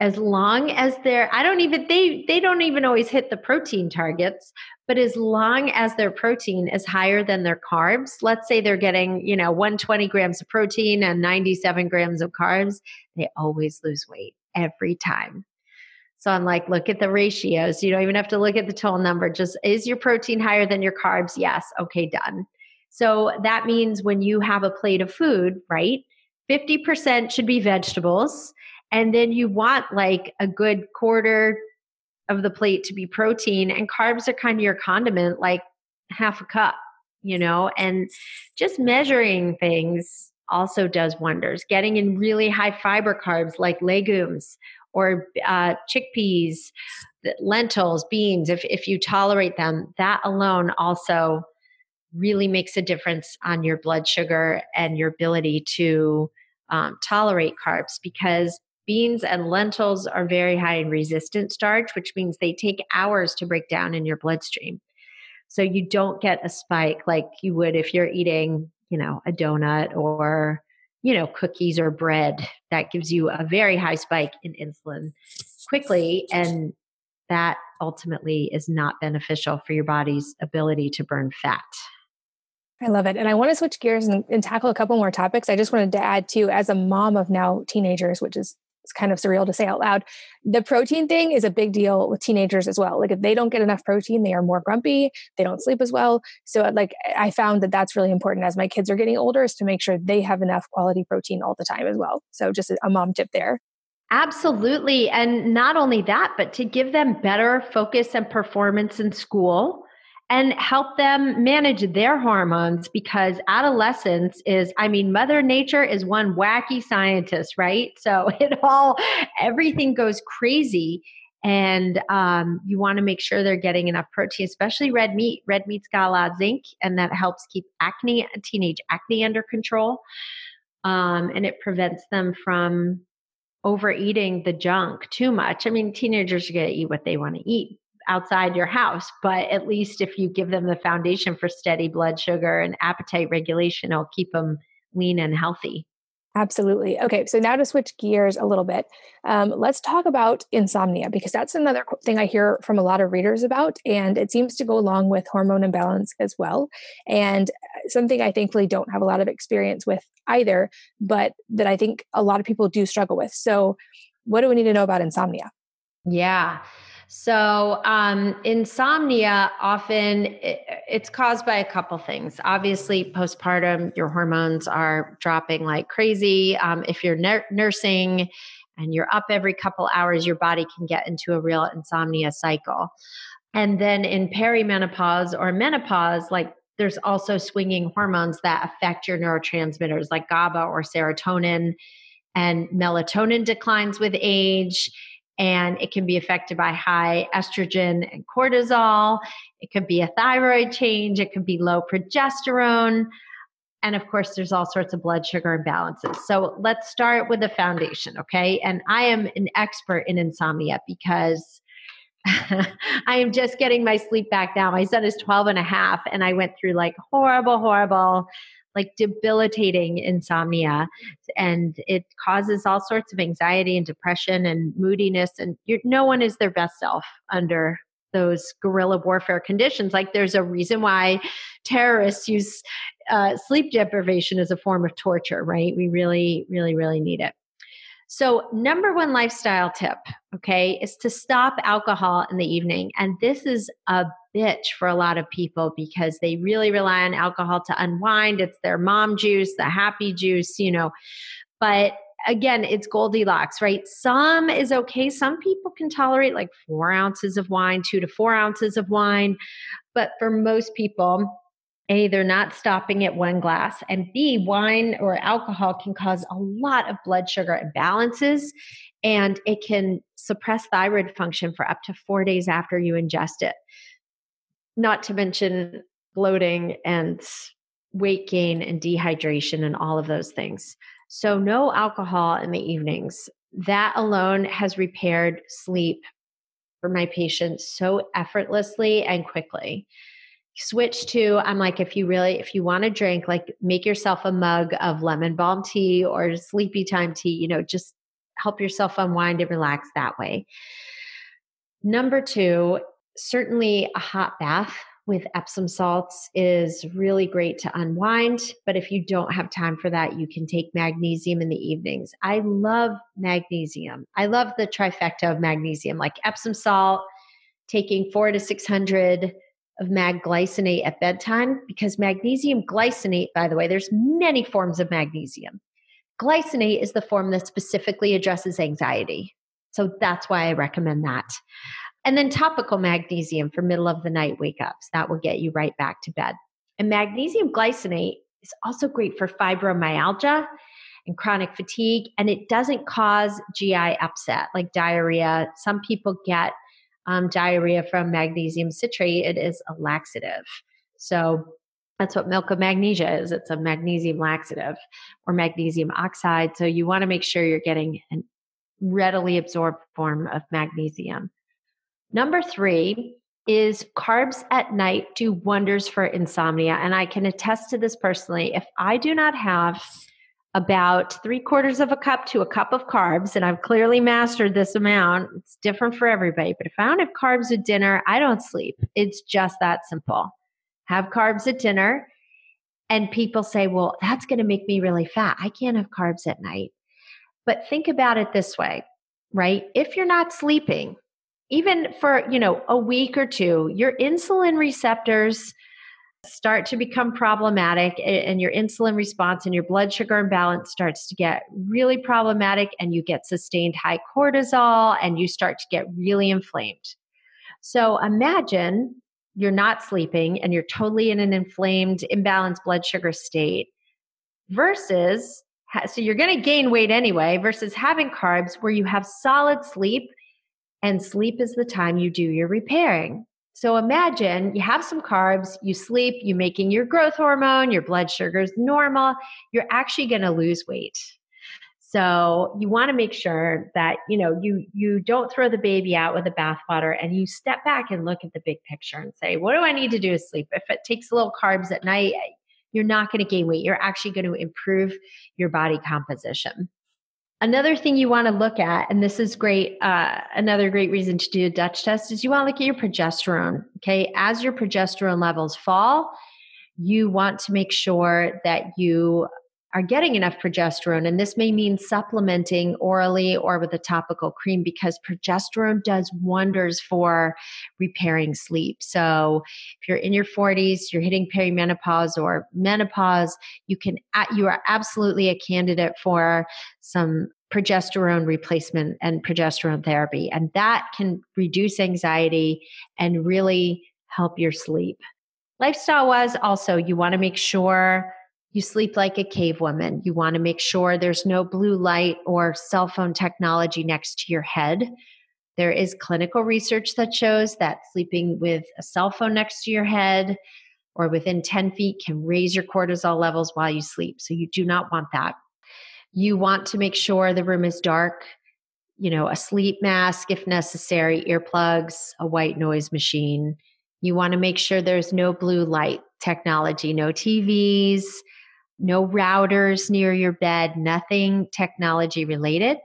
as long as they're i don't even they they don't even always hit the protein targets but as long as their protein is higher than their carbs let's say they're getting you know 120 grams of protein and 97 grams of carbs they always lose weight every time so i'm like look at the ratios. You don't even have to look at the total number just is your protein higher than your carbs? Yes. Okay done. So that means when you have a plate of food right 50% should be vegetables and then you want like a good quarter of the plate to be protein and carbs are kind of your condiment like half a cup you know? And just measuring things also does wonders. Getting in really high fiber carbs like legumes or uh, chickpeas lentils beans if, if you tolerate them that alone also really makes a difference on your blood sugar and your ability to um, tolerate carbs because Beans and lentils are very high in resistant starch, which means they take hours to break down in your bloodstream. So you don't get a spike like you would if you're eating, you know, a donut or, you know, cookies or bread. That gives you a very high spike in insulin quickly. And that ultimately is not beneficial for your body's ability to burn fat. I love it. And I want to switch gears and, and, tackle a couple more topics. I just wanted to add too, as a mom of now teenagers, which is it's kind of surreal to say out loud. The protein thing is a big deal with teenagers as well. Like if they don't get enough protein, they are more grumpy, they don't sleep as well. So uh, like I found that that's really important as my kids are getting older is to make sure they have enough quality protein all the time as well. So just a mom tip there. Absolutely. And not only that, but to give them better focus and performance in school and help them manage their hormones because adolescence is i mean mother nature is one wacky scientist right? So it all everything goes crazy. And um, you want to make sure they're getting enough protein especially red meat. Red meat's got a lot of zinc and that helps keep acne teenage acne under control. Um, and it prevents them from overeating the junk too much. I mean teenagers are going to eat what they want to eat outside your house. But at least if you give them the foundation for steady blood sugar and appetite regulation, it'll keep them lean and healthy. Absolutely. Okay, so now to switch gears a little bit, um, let's talk about insomnia because that's another thing I hear from a lot of readers about, and it seems to go along with hormone imbalance as well. And uh, something I thankfully don't have a lot of experience with either, but that I think a lot of people do struggle with. So, what do we need to know about insomnia? Yeah. So, um, insomnia often it, it's caused by a couple things. Obviously, postpartum, your hormones are dropping like crazy. Um, if you're nur- nursing and you're up every couple hours, your body can get into a real insomnia cycle. And then in perimenopause or menopause, like there's also swinging hormones that affect your neurotransmitters like GABA or serotonin, and melatonin declines with age and it can be affected by high estrogen and cortisol. It could be a thyroid change, it could be low progesterone. And of course, there's all sorts of blood sugar imbalances. So let's start with the foundation, okay? And I am an expert in insomnia because I am just getting my sleep back now. My son is 12 and a half, and I went through like horrible, horrible like debilitating insomnia and it causes all sorts of anxiety and depression and moodiness and no one is their best self under those guerrilla warfare conditions like there's a reason why terrorists use uh, sleep deprivation as a form of torture right we really really really need it so, number one lifestyle tip, okay, is to stop alcohol in the evening. And this is a bitch for a lot of people because they really rely on alcohol to unwind. It's their mom juice, the happy juice, you know. But again, it's Goldilocks, right? Some is okay. Some people can tolerate like four ounces of wine, two to four ounces of wine. But for most people, a, they're not stopping at one glass. And B, wine or alcohol can cause a lot of blood sugar imbalances and it can suppress thyroid function for up to four days after you ingest it. Not to mention bloating and weight gain and dehydration and all of those things. So, no alcohol in the evenings. That alone has repaired sleep for my patients so effortlessly and quickly switch to i'm like if you really if you want to drink like make yourself a mug of lemon balm tea or sleepy time tea you know just help yourself unwind and relax that way number two certainly a hot bath with epsom salts is really great to unwind but if you don't have time for that you can take magnesium in the evenings i love magnesium i love the trifecta of magnesium like epsom salt taking four to 600 of mag glycinate at bedtime because magnesium glycinate, by the way, there's many forms of magnesium. Glycinate is the form that specifically addresses anxiety. So that's why I recommend that. And then topical magnesium for middle of the night wake ups. That will get you right back to bed. And magnesium glycinate is also great for fibromyalgia and chronic fatigue. And it doesn't cause GI upset like diarrhea. Some people get um, diarrhea from magnesium citrate, it is a laxative. So that's what milk of magnesia is. It's a magnesium laxative or magnesium oxide. So you want to make sure you're getting a readily absorbed form of magnesium. Number three is carbs at night do wonders for insomnia. And I can attest to this personally. If I do not have about three quarters of a cup to a cup of carbs, and I've clearly mastered this amount. It's different for everybody, but if I don't have carbs at dinner, I don't sleep. It's just that simple. Have carbs at dinner, and people say, well, that's going to make me really fat. I can't have carbs at night. But think about it this way, right? If you're not sleeping, even for, you know, a week or two, your insulin receptors start to become problematic and your insulin response and your blood sugar imbalance starts to get really problematic and you get sustained high cortisol and you start to get really inflamed. So imagine you're not sleeping and you're totally in an inflamed, imbalanced blood sugar state versus so you're going to gain weight anyway versus having carbs where you have solid sleep and sleep is the time you do your repairing. So imagine you have some carbs, you sleep, you're making your growth hormone, your blood sugar is normal, you're actually going to lose weight. So you want to make sure that you know you you don't throw the baby out with the bathwater and you step back and look at the big picture and say, what do I need to do to sleep? If it takes a little carbs at night, you're not going to gain weight. You're actually going to improve your body composition. Another thing you want to look at, and this is great, uh, another great reason to do a DUTCH test is you want to look at your progesterone. Okay. As your progesterone levels fall, you want to make sure that you are getting enough progesterone. And this may mean supplementing orally or with a topical cream because progesterone does wonders for repairing sleep. So if you're in your 40s, you're hitting perimenopause or menopause, you can you are absolutely a candidate for some progesterone replacement and progesterone therapy. And that can reduce anxiety and really help your sleep. Lifestyle wise, also, you want to make sure you sleep like a cave woman. You want to make sure there's no blue light or cell phone technology next to your head. There is clinical research that shows that sleeping with a cell phone next to your head or within 10 feet can raise your cortisol levels while you sleep. So you do not want that. You want to make sure the room is dark, you know, a sleep mask if necessary, earplugs, a white noise machine. You want to make sure there's no blue light technology, no TVs, no routers near your bed, nothing technology related.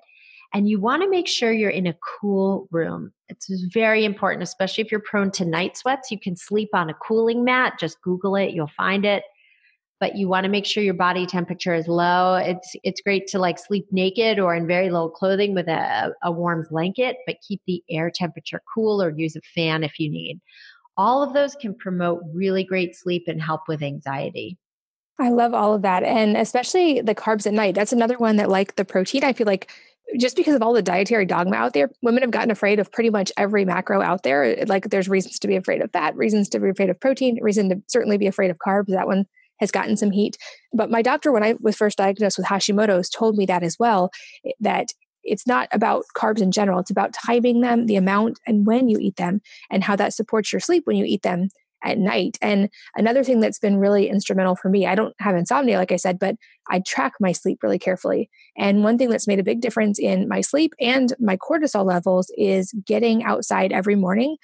And you want to make sure you're in a cool room. It's very important, especially if you're prone to night sweats. You can sleep on a cooling mat. Just Google it, you'll find it. But you want to make sure your body temperature is low. It's it's great to like sleep naked or in very low clothing with a, a warm blanket, but keep the air temperature cool or use a fan if you need. All of those can promote really great sleep and help with anxiety. I love all of that. And especially the carbs at night. That's another one that, like the protein, I feel like just because of all the dietary dogma out there, women have gotten afraid of pretty much every macro out there. Like there's reasons to be afraid of fat, reasons to be afraid of protein, reason to certainly be afraid of carbs. That one has gotten some heat. But my doctor, when I was first diagnosed with Hashimoto's, told me that as well, eh, that it's not about carbs in general. It's about timing them, the amount, and when you eat them, and how that supports your sleep when you eat them at night. And another thing that's been really instrumental for me, I don't have insomnia, like I said, but I track my sleep really carefully. And one thing that's made a big difference in my sleep and my cortisol levels is getting outside every morning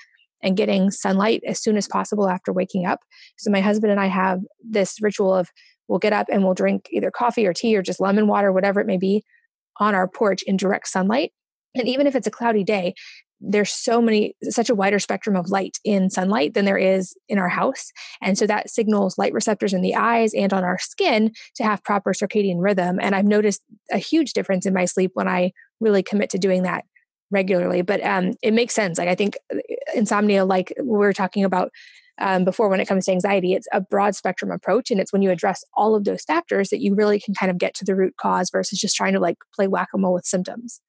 and getting sunlight as soon as possible after waking up. So my husband and I have this ritual of we'll get up and we'll drink either coffee or tea or just lemon water, whatever it may be, on our porch in direct sunlight. And even if it's a cloudy day, there's so many such a wider spectrum of light in sunlight than there is in our house. And so that signals light receptors in the eyes and on our skin to have proper circadian rhythm. And i've noticed a huge difference in my sleep when i really commit to doing that regularly. But um, it makes sense. Like i think uh, insomnia like we were talking about um, before when it comes to anxiety it's a broad spectrum approach. And it's when you address all of those factors that you really can kind of get to the root cause versus just trying to like play whack-a-mole with symptoms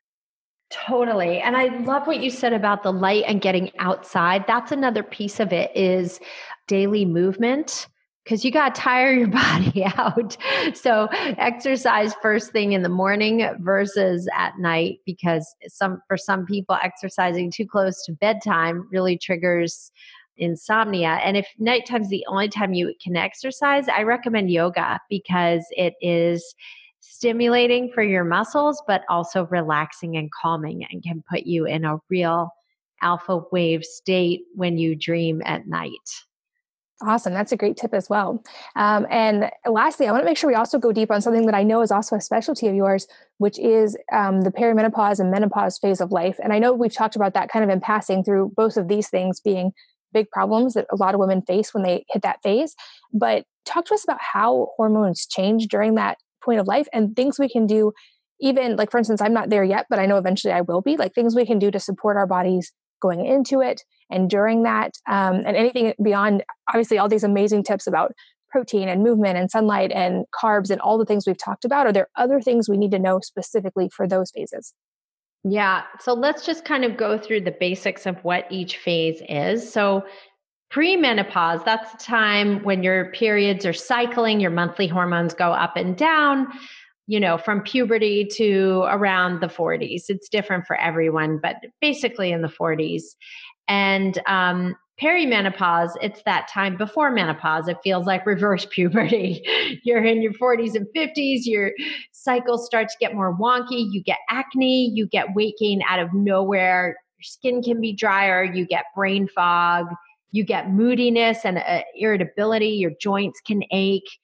Totally. And I love what you said about the light and getting outside. That's another piece of it is daily movement because you got to tire your body out. So exercise first thing in the morning versus at night because some for some people exercising too close to bedtime really triggers insomnia. And if nighttime's the only time you can exercise, I recommend yoga because it is stimulating for your muscles, but also relaxing and calming and can put you in a real alpha wave state when you dream at night. Awesome. That's a great tip as well. Um, and lastly, I want to make sure we also go deep on something that I know is also a specialty of yours, which is um, the perimenopause and menopause phase of life. And I know we've talked about that kind of in passing through both of these things being big problems that a lot of women face when they hit that phase. But talk to us about how hormones change during that point of life and things we can do even like for instance i'm not there yet but i know eventually i will be like things we can do to support our bodies going into it and during that um, and anything beyond obviously all these amazing tips about protein and movement and sunlight and carbs and all the things we've talked about are there other things we need to know specifically for those phases? Yeah so let's just kind of go through the basics of what each phase is. So Premenopause, that's the time when your periods are cycling, your monthly hormones go up and down, you know, from puberty to around the 40s. It's different for everyone, but basically in the 40s. And um, perimenopause, it's that time before menopause. It feels like reverse puberty. You're in your 40s and 50s, your cycles start to get more wonky, you get acne, you get weight gain out of nowhere, your skin can be drier, you get brain fog you get moodiness and uh, irritability, your joints can ache.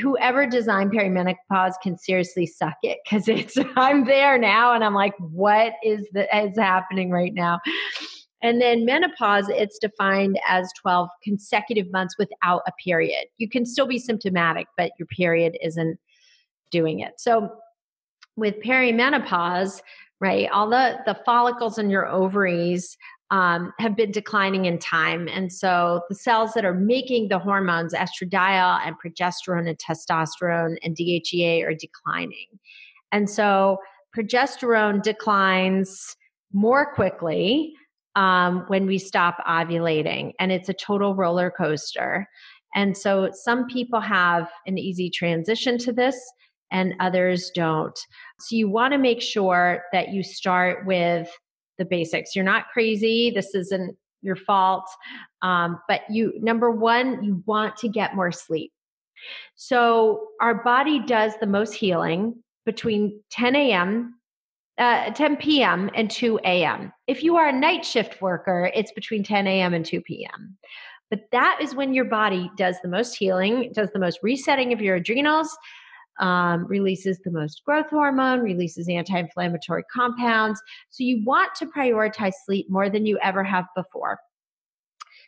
Whoever designed perimenopause can seriously suck it because it's I'm there now and I'm like, what is the is happening right now? And then menopause, it's defined as 12 consecutive months without a period. You can still be symptomatic, but your period isn't doing it. So with perimenopause, right, all the, the follicles in your ovaries um, have been declining in time. And so the cells that are making the hormones, estradiol and progesterone and testosterone and DHEA, are declining. And so progesterone declines more quickly um, when we stop ovulating, and it's a total roller coaster. And so some people have an easy transition to this, and others don't. So you want to make sure that you start with the basics. You're not crazy. This isn't your fault. Um, but you, number one, you want to get more sleep. So our body does the most healing between 10 a.m uh, 10 p.m. and 2 a.m. If you are a night shift worker, it's between 10 a.m. and 2 p.m. But that is when your body does the most healing, does the most resetting of your adrenals, um, releases the most growth hormone, releases anti inflammatory compounds. So you want to prioritize sleep more than you ever have before.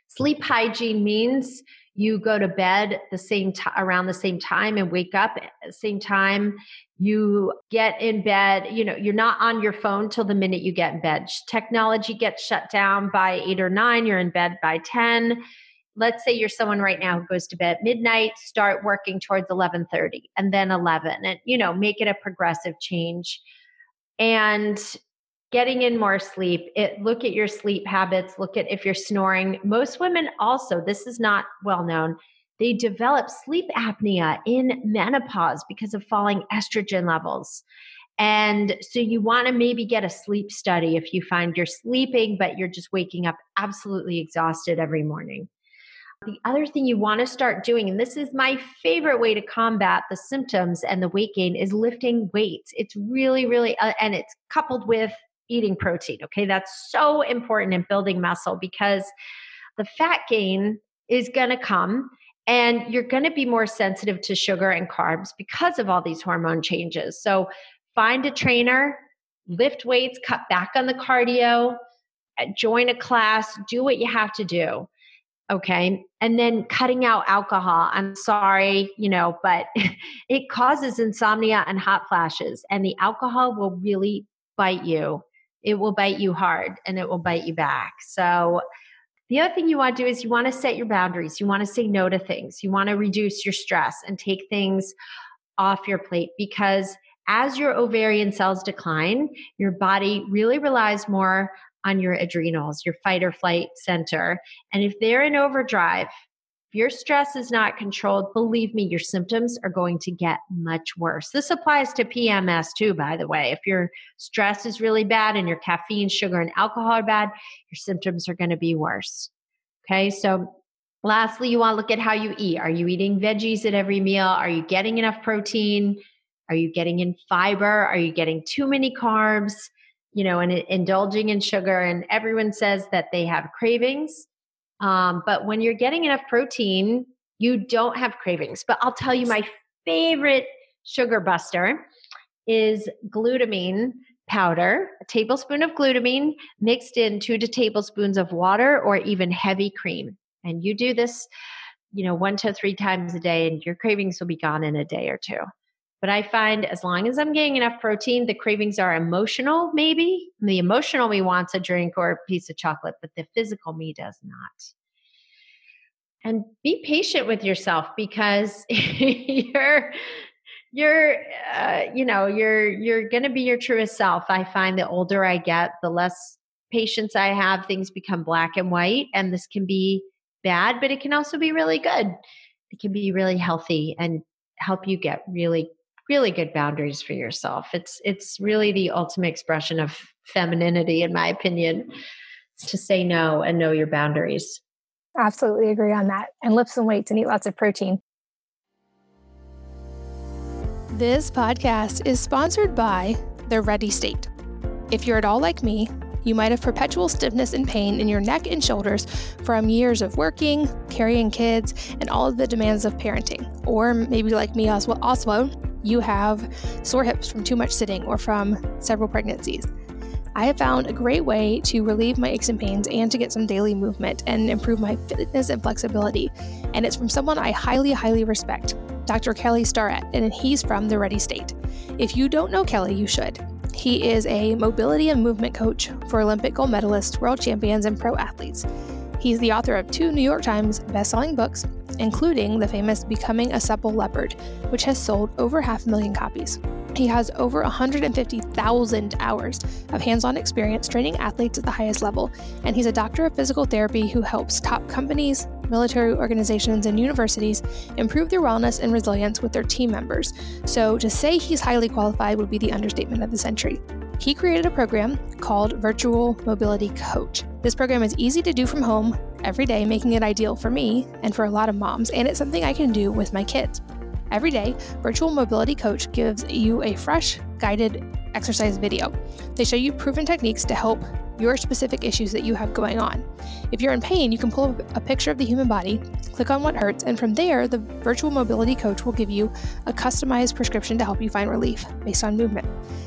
Sleep hygiene means you go to bed the same time around the same time and wake up at the same time you get in bed you know you're not on your phone till the minute you get in bed technology gets shut down by 8 or 9 you're in bed by 10 let's say you're someone right now who goes to bed midnight start working towards 11:30 and then 11 and you know make it a progressive change. And getting in more sleep it look at your sleep habits look at if you're snoring. Most women also this is not well known they develop sleep apnea in menopause because of falling estrogen levels. And so you want to maybe get a sleep study if you find you're sleeping but you're just waking up absolutely exhausted every morning the other thing you want to start doing, and this is my favorite way to combat the symptoms and the weight gain, is lifting weights. It's really, really, uh, and it's coupled with eating protein. Okay. That's so important in building muscle because the fat gain is going to come and you're going to be more sensitive to sugar and carbs because of all these hormone changes. So find a trainer, lift weights, cut back on the cardio, uh, join a class, do what you have to do. Okay. And then cutting out alcohol. I'm sorry, you know, but it causes insomnia and hot flashes, and the alcohol will really bite you it will bite you hard and it will bite you back. So, the other thing you want to do is you want to set your boundaries. You want to say no to things. You want to reduce your stress and take things off your plate because as your ovarian cells decline, your body really relies more on your adrenals, your fight or flight center. And if they're in overdrive, if your stress is not controlled, believe me, your symptoms are going to get much worse. This applies to PMS too, by the way. If your stress is really bad and your caffeine, sugar, and alcohol are bad, your symptoms are going to be worse. Okay, so lastly, you want to look at how you eat. Are you eating veggies at every meal? Are you getting enough protein? Are you getting in fiber? Are you getting too many carbs? You know, and indulging in sugar. And everyone says that they have cravings um, but when you're getting enough protein, you don't have cravings. But I'll tell you, my favorite sugar buster is glutamine powder, a tablespoon of glutamine mixed in two to tablespoons of water or even heavy cream. And you do this, you know, one to three times a day, and your cravings will be gone in a day or two. But I find as long as I'm getting enough protein, the cravings are emotional, maybe. The emotional me wants a drink or a piece of chocolate, but the physical me does not. And be patient with yourself because you're you're uh, you know you're you're going to be your truest self i find the older i get the less patience i have things become black and white and this can be bad but it can also be really good it can be really healthy and help you get really really good boundaries for yourself. It's it's really the ultimate expression of femininity, in my opinion, to say no and know your boundaries. Absolutely agree on that. And lift some weights and eat lots of protein. This podcast is sponsored by The Ready State. If you're at all like me, you might have perpetual stiffness and pain in your neck and shoulders from years of working, carrying kids, and all of the demands of parenting. Or maybe like me also, also you have sore hips from too much sitting or from several pregnancies. I have found a great way to relieve my aches and pains and to get some daily movement and improve my fitness and flexibility. And it's from someone I highly, highly respect, Dr. Kelly Starrett, and he's from the Ready State. If you don't know Kelly, you should. He is a mobility and movement coach for Olympic gold medalists, world champions, and pro athletes. He's the author of two New York Times bestselling books, including the famous Becoming a Supple Leopard, which has sold over half a million copies. He has over 150,000 hours of hands on experience training athletes at the highest level, and he's a doctor of physical therapy who helps top companies, military organizations, and universities improve their wellness and resilience with their team members. So, to say he's highly qualified would be the understatement of the century. He created a program called Virtual Mobility Coach. This program is easy to do from home every day, making it ideal for me and for a lot of moms, and it's something I can do with my kids. Every day, Virtual Mobility Coach gives you a fresh, guided exercise video. They show you proven techniques to help your specific issues that you have going on. If you're in pain, you can pull up a picture of the human body, click on what hurts, and from there, the virtual mobility coach will give you a customized prescription to help you find relief based on movement.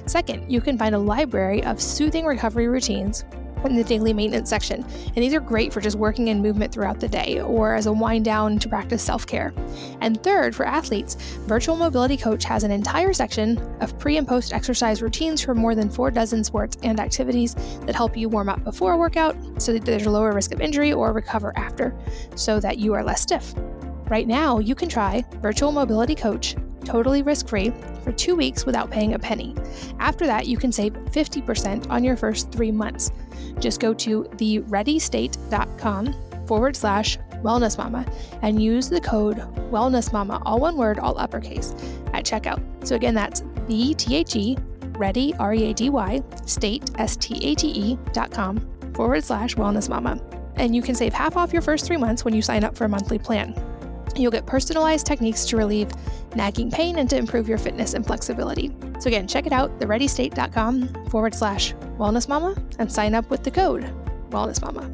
Second, you can find a library of soothing recovery routines in the daily maintenance section. And these are great for just working in movement throughout the day or as a wind down to practice self care. And third, for athletes, Virtual Mobility Coach has an entire section of pre and post exercise routines for more than four dozen sports and activities that help you warm up before a workout so that there's a lower risk of injury or recover after so that you are less stiff. Right now, you can try Virtual Mobility Coach totally risk free for two weeks without paying a penny. After that, you can save 50% on your first three months. Just go to thereadystate.com forward slash wellness mama and use the code wellness mama, all one word, all uppercase, at checkout. So again, that's the T H E ready, R E A D Y, state, S T A T E dot com forward slash wellness mama. And you can save half off your first three months when you sign up for a monthly plan. You'll get personalized techniques to relieve nagging pain and to improve your fitness and flexibility. So, again, check it out, thereadystate.com forward slash wellness mama and sign up with the code wellness mama.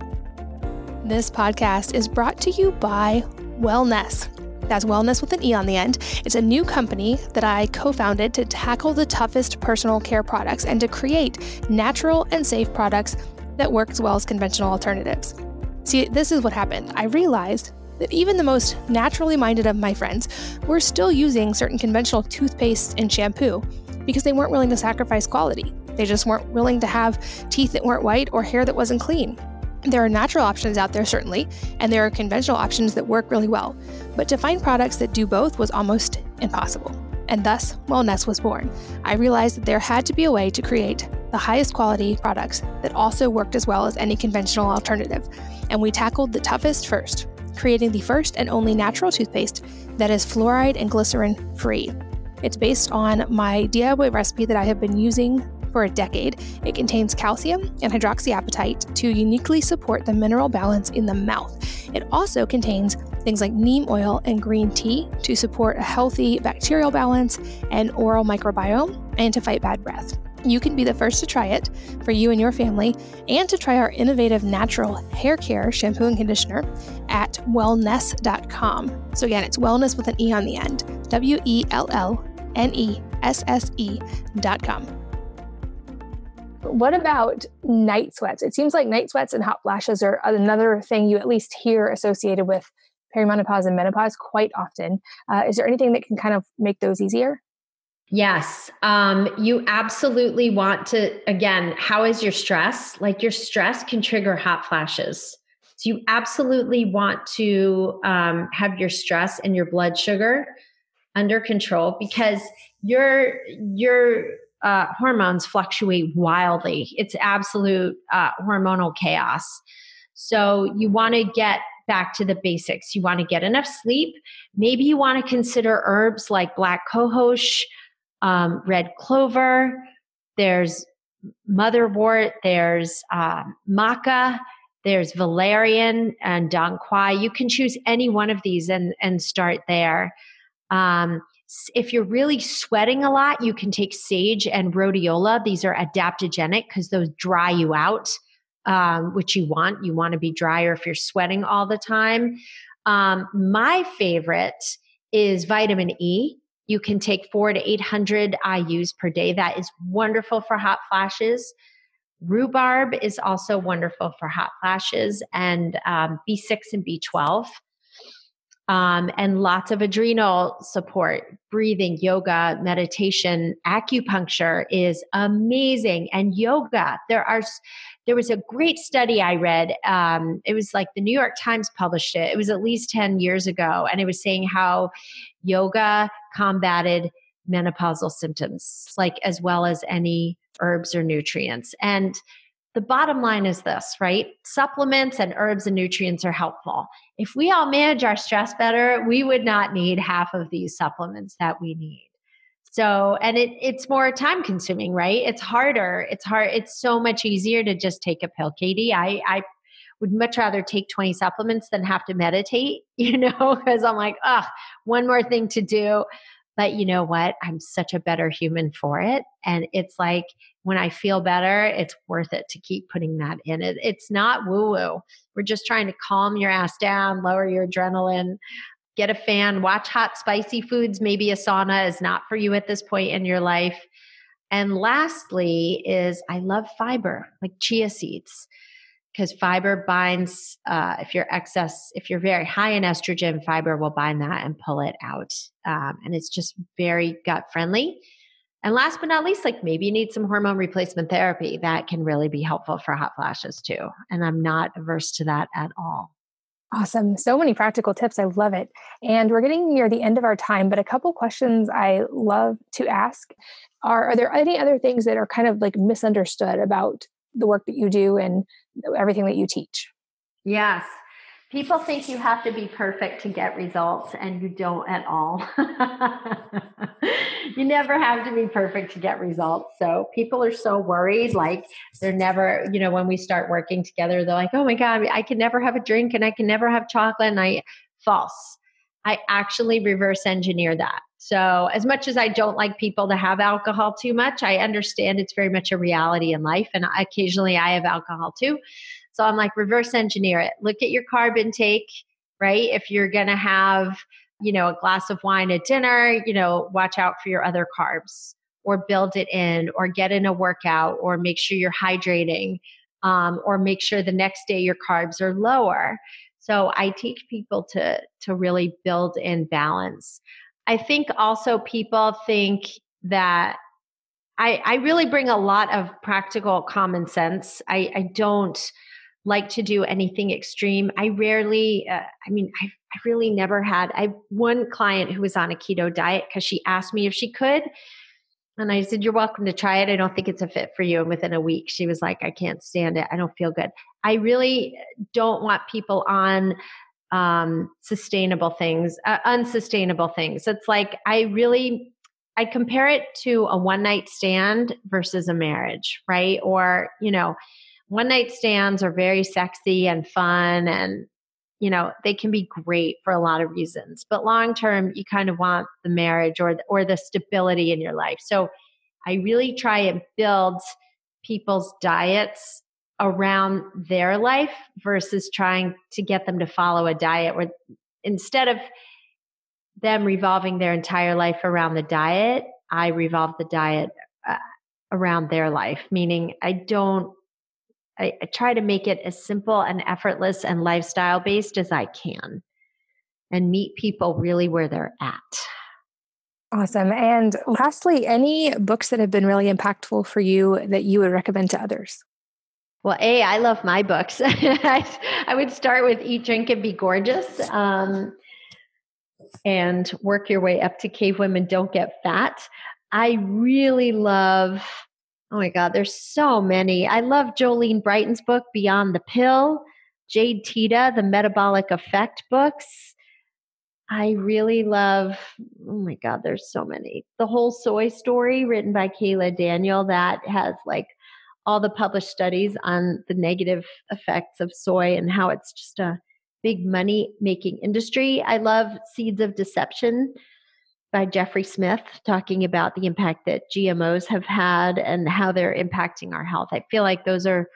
This podcast is brought to you by Wellnesse. That's wellness with an E on the end. It's a new company that I co founded to tackle the toughest personal care products and to create natural and safe products that work as well as conventional alternatives. See, this is what happened. I realized that even the most naturally minded of my friends were still using certain conventional toothpaste and shampoo because they weren't willing to sacrifice quality. They just weren't willing to have teeth that weren't white or hair that wasn't clean. There are natural options out there, certainly, and there are conventional options that work really well. But to find products that do both was almost impossible. And thus, Wellnesse was born. I realized that there had to be a way to create the highest quality products that also worked as well as any conventional alternative. And we tackled the toughest first creating the first and only natural toothpaste that is fluoride and glycerin free. It's based on my DIY recipe that I have been using for a decade. It contains calcium and hydroxyapatite to uniquely support the mineral balance in the mouth. It also contains things like neem oil and green tea to support a healthy bacterial balance and oral microbiome and to fight bad breath. You can be the first to try it for you and your family and to try our innovative natural hair care shampoo and conditioner at wellnesse.com. So, again, it's wellness with an E on the end W E L L N E S S E.com. What about night sweats? It seems like night sweats and hot flashes are another thing you at least hear associated with perimenopause and menopause quite often. Uh, is there anything that can kind of make those easier? Yes. Um, you absolutely want to, again, how is your stress? Like your stress can trigger hot flashes. So you absolutely want to um, have your stress and your blood sugar under control because your your uh, hormones fluctuate wildly. It's absolute uh, hormonal chaos. So you want to get back to the basics. You want to get enough sleep. Maybe you want to consider herbs like black cohosh um, red clover, there's motherwort, there's um, maca, there's valerian and dong quai. You can choose any one of these and, and start there. Um, if you're really sweating a lot, you can take sage and rhodiola. These are adaptogenic because those dry you out, um, which you want. You want to be drier if you're sweating all the time. Um, my favorite is vitamin E. You can take four to 800 IUs per day. That is wonderful for hot flashes. Rhubarb is also wonderful for hot flashes and um, B6 and B12. Um, and lots of adrenal support, breathing, yoga, meditation, acupuncture is amazing. And yoga, there are, there was a great study I read. Um, it was like the New York Times published it. It was at least 10 years ago. And it was saying how yoga combated menopausal symptoms, like as well as any herbs or nutrients. And the bottom line is this, right? Supplements and herbs and nutrients are helpful. If we all manage our stress better, we would not need half of these supplements that we need. So, and it, it's more time consuming, right? It's harder. It's hard. It's so much easier to just take a pill, Katie. I, I would much rather take 20 supplements than have to meditate, you know, because I'm like, oh, one more thing to do. But you know what? I'm such a better human for it. And it's like when I feel better, it's worth it to keep putting that in. It, it's not woo woo. We're just trying to calm your ass down, lower your adrenaline, get a fan, watch hot, spicy foods. Maybe a sauna is not for you at this point in your life. And lastly, is I love fiber, like chia seeds because fiber binds uh, if you're excess if you're very high in estrogen fiber will bind that and pull it out um, and it's just very gut friendly and last but not least like maybe you need some hormone replacement therapy that can really be helpful for hot flashes too and i'm not averse to that at all Awesome. So many practical tips. I love it. And we're getting near the end of our time, but a couple questions I love to ask are Are there any other things that are kind of like misunderstood about the work that you do and everything that you teach. Yes. People think you have to be perfect to get results, and you don't at all. you never have to be perfect to get results. So people are so worried, like they're never, you know, when we start working together, they're like, oh my God, I can never have a drink and I can never have chocolate. And I, false. I actually reverse engineer that. So, as much as I don't like people to have alcohol too much, I understand it's very much a reality in life. And occasionally I have alcohol too. So, I'm like, reverse engineer it. Look at your carb intake, right? If you're going to have, you know, a glass of wine at dinner, you know, watch out for your other carbs or build it in or get in a workout or make sure you're hydrating um, or make sure the next day your carbs are lower. So I teach people to to really build in balance. I think also people think that I, I really bring a lot of practical common sense. I, I don't like to do anything extreme. I rarely, uh, I mean, I, I really never had. I one client who was on a keto diet because she asked me if she could. And I said, You're welcome to try it. I don't think it's a fit for you. And within a week, she was like, I can't stand it. I don't feel good. I really don't want people on um, sustainable things, uh, unsustainable things. It's like I really I compare it to a one night stand versus a marriage, right? Or you know, one night stands are very sexy and fun, and you know they can be great for a lot of reasons. But long term, you kind of want the marriage or the, or the stability in your life. So I really try and build people's diets around their life versus trying to get them to follow a diet where instead of them revolving their entire life around the diet, I revolve the diet uh, around their life, meaning I don't, I, I try to make it as simple and effortless and lifestyle based as I can and meet people really where they're at. Awesome. And lastly, any books that have been really impactful for you that you would recommend to others? Well, A, I love my books. I, would start with Eat, Drink, and Be Gorgeous um, and work your way up to Cavewomen Don't Get Fat. I really love, oh my God, there's so many. I love Jolene Brighten's book, Beyond the Pill, Jade Teta, the Metabolic Effect books. I really love, oh my God, there's so many. The whole soy story written by Kaayla Daniel that has like all the published studies on the negative effects of soy and how it's just a big money making industry. I love Seeds of Deception by Jeffrey Smith, talking about the impact that GMOs have had and how they're impacting our health. I feel like those are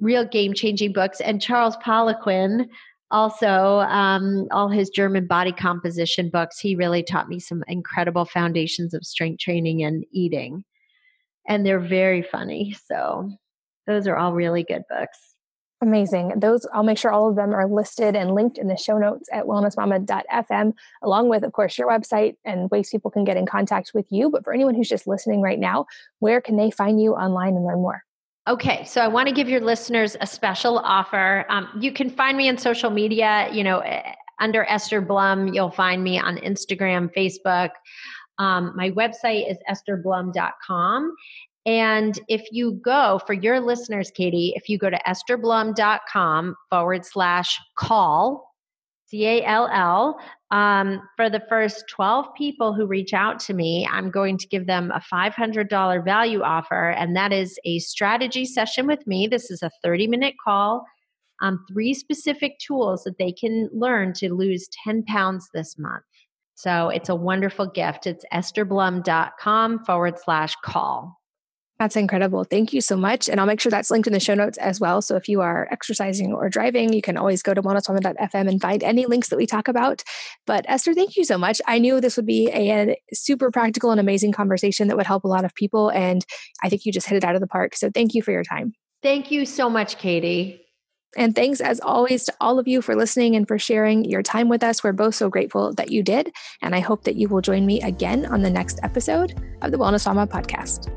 real game changing books. And Charles Poliquin, also, um, all his German body composition books, he really taught me some incredible foundations of strength training and eating and they're very funny. So those are all really good books. Amazing. Those I'll make sure all of them are listed and linked in the show notes at wellnessmama.fm, along with, of course, your website and ways people can get in contact with you. But for anyone who's just listening right now, where can they find you online and learn more? Okay, so I want to give your listeners a special offer. Um, you can find me on social media, you know, eh, under Esther Blum. You'll find me on Instagram, Facebook. Um, my website is estherblum.com. And if you go for your listeners, Katie, if you go to estherblum.com forward slash call, C A L L, um, for the first 12 people who reach out to me, I'm going to give them a $500 value offer. And that is a strategy session with me. This is a 30 minute call. Um, three specific tools that they can learn to lose 10 pounds this month. So it's a wonderful gift. It's estherblum.com forward slash call. That's incredible. Thank you so much. And I'll make sure that's linked in the show notes as well. So if you are exercising or driving, you can always go to wellnessmama.fm and find any links that we talk about. But Esther, thank you so much. I knew this would be a, super practical and amazing conversation that would help a lot of people. And I think you just hit it out of the park. So thank you for your time. Thank you so much, Katie. And thanks, as always, to all of you for listening and for sharing your time with us. We're both so grateful that you did. And I hope that you will join me again on the next episode of the Wellness Mama podcast.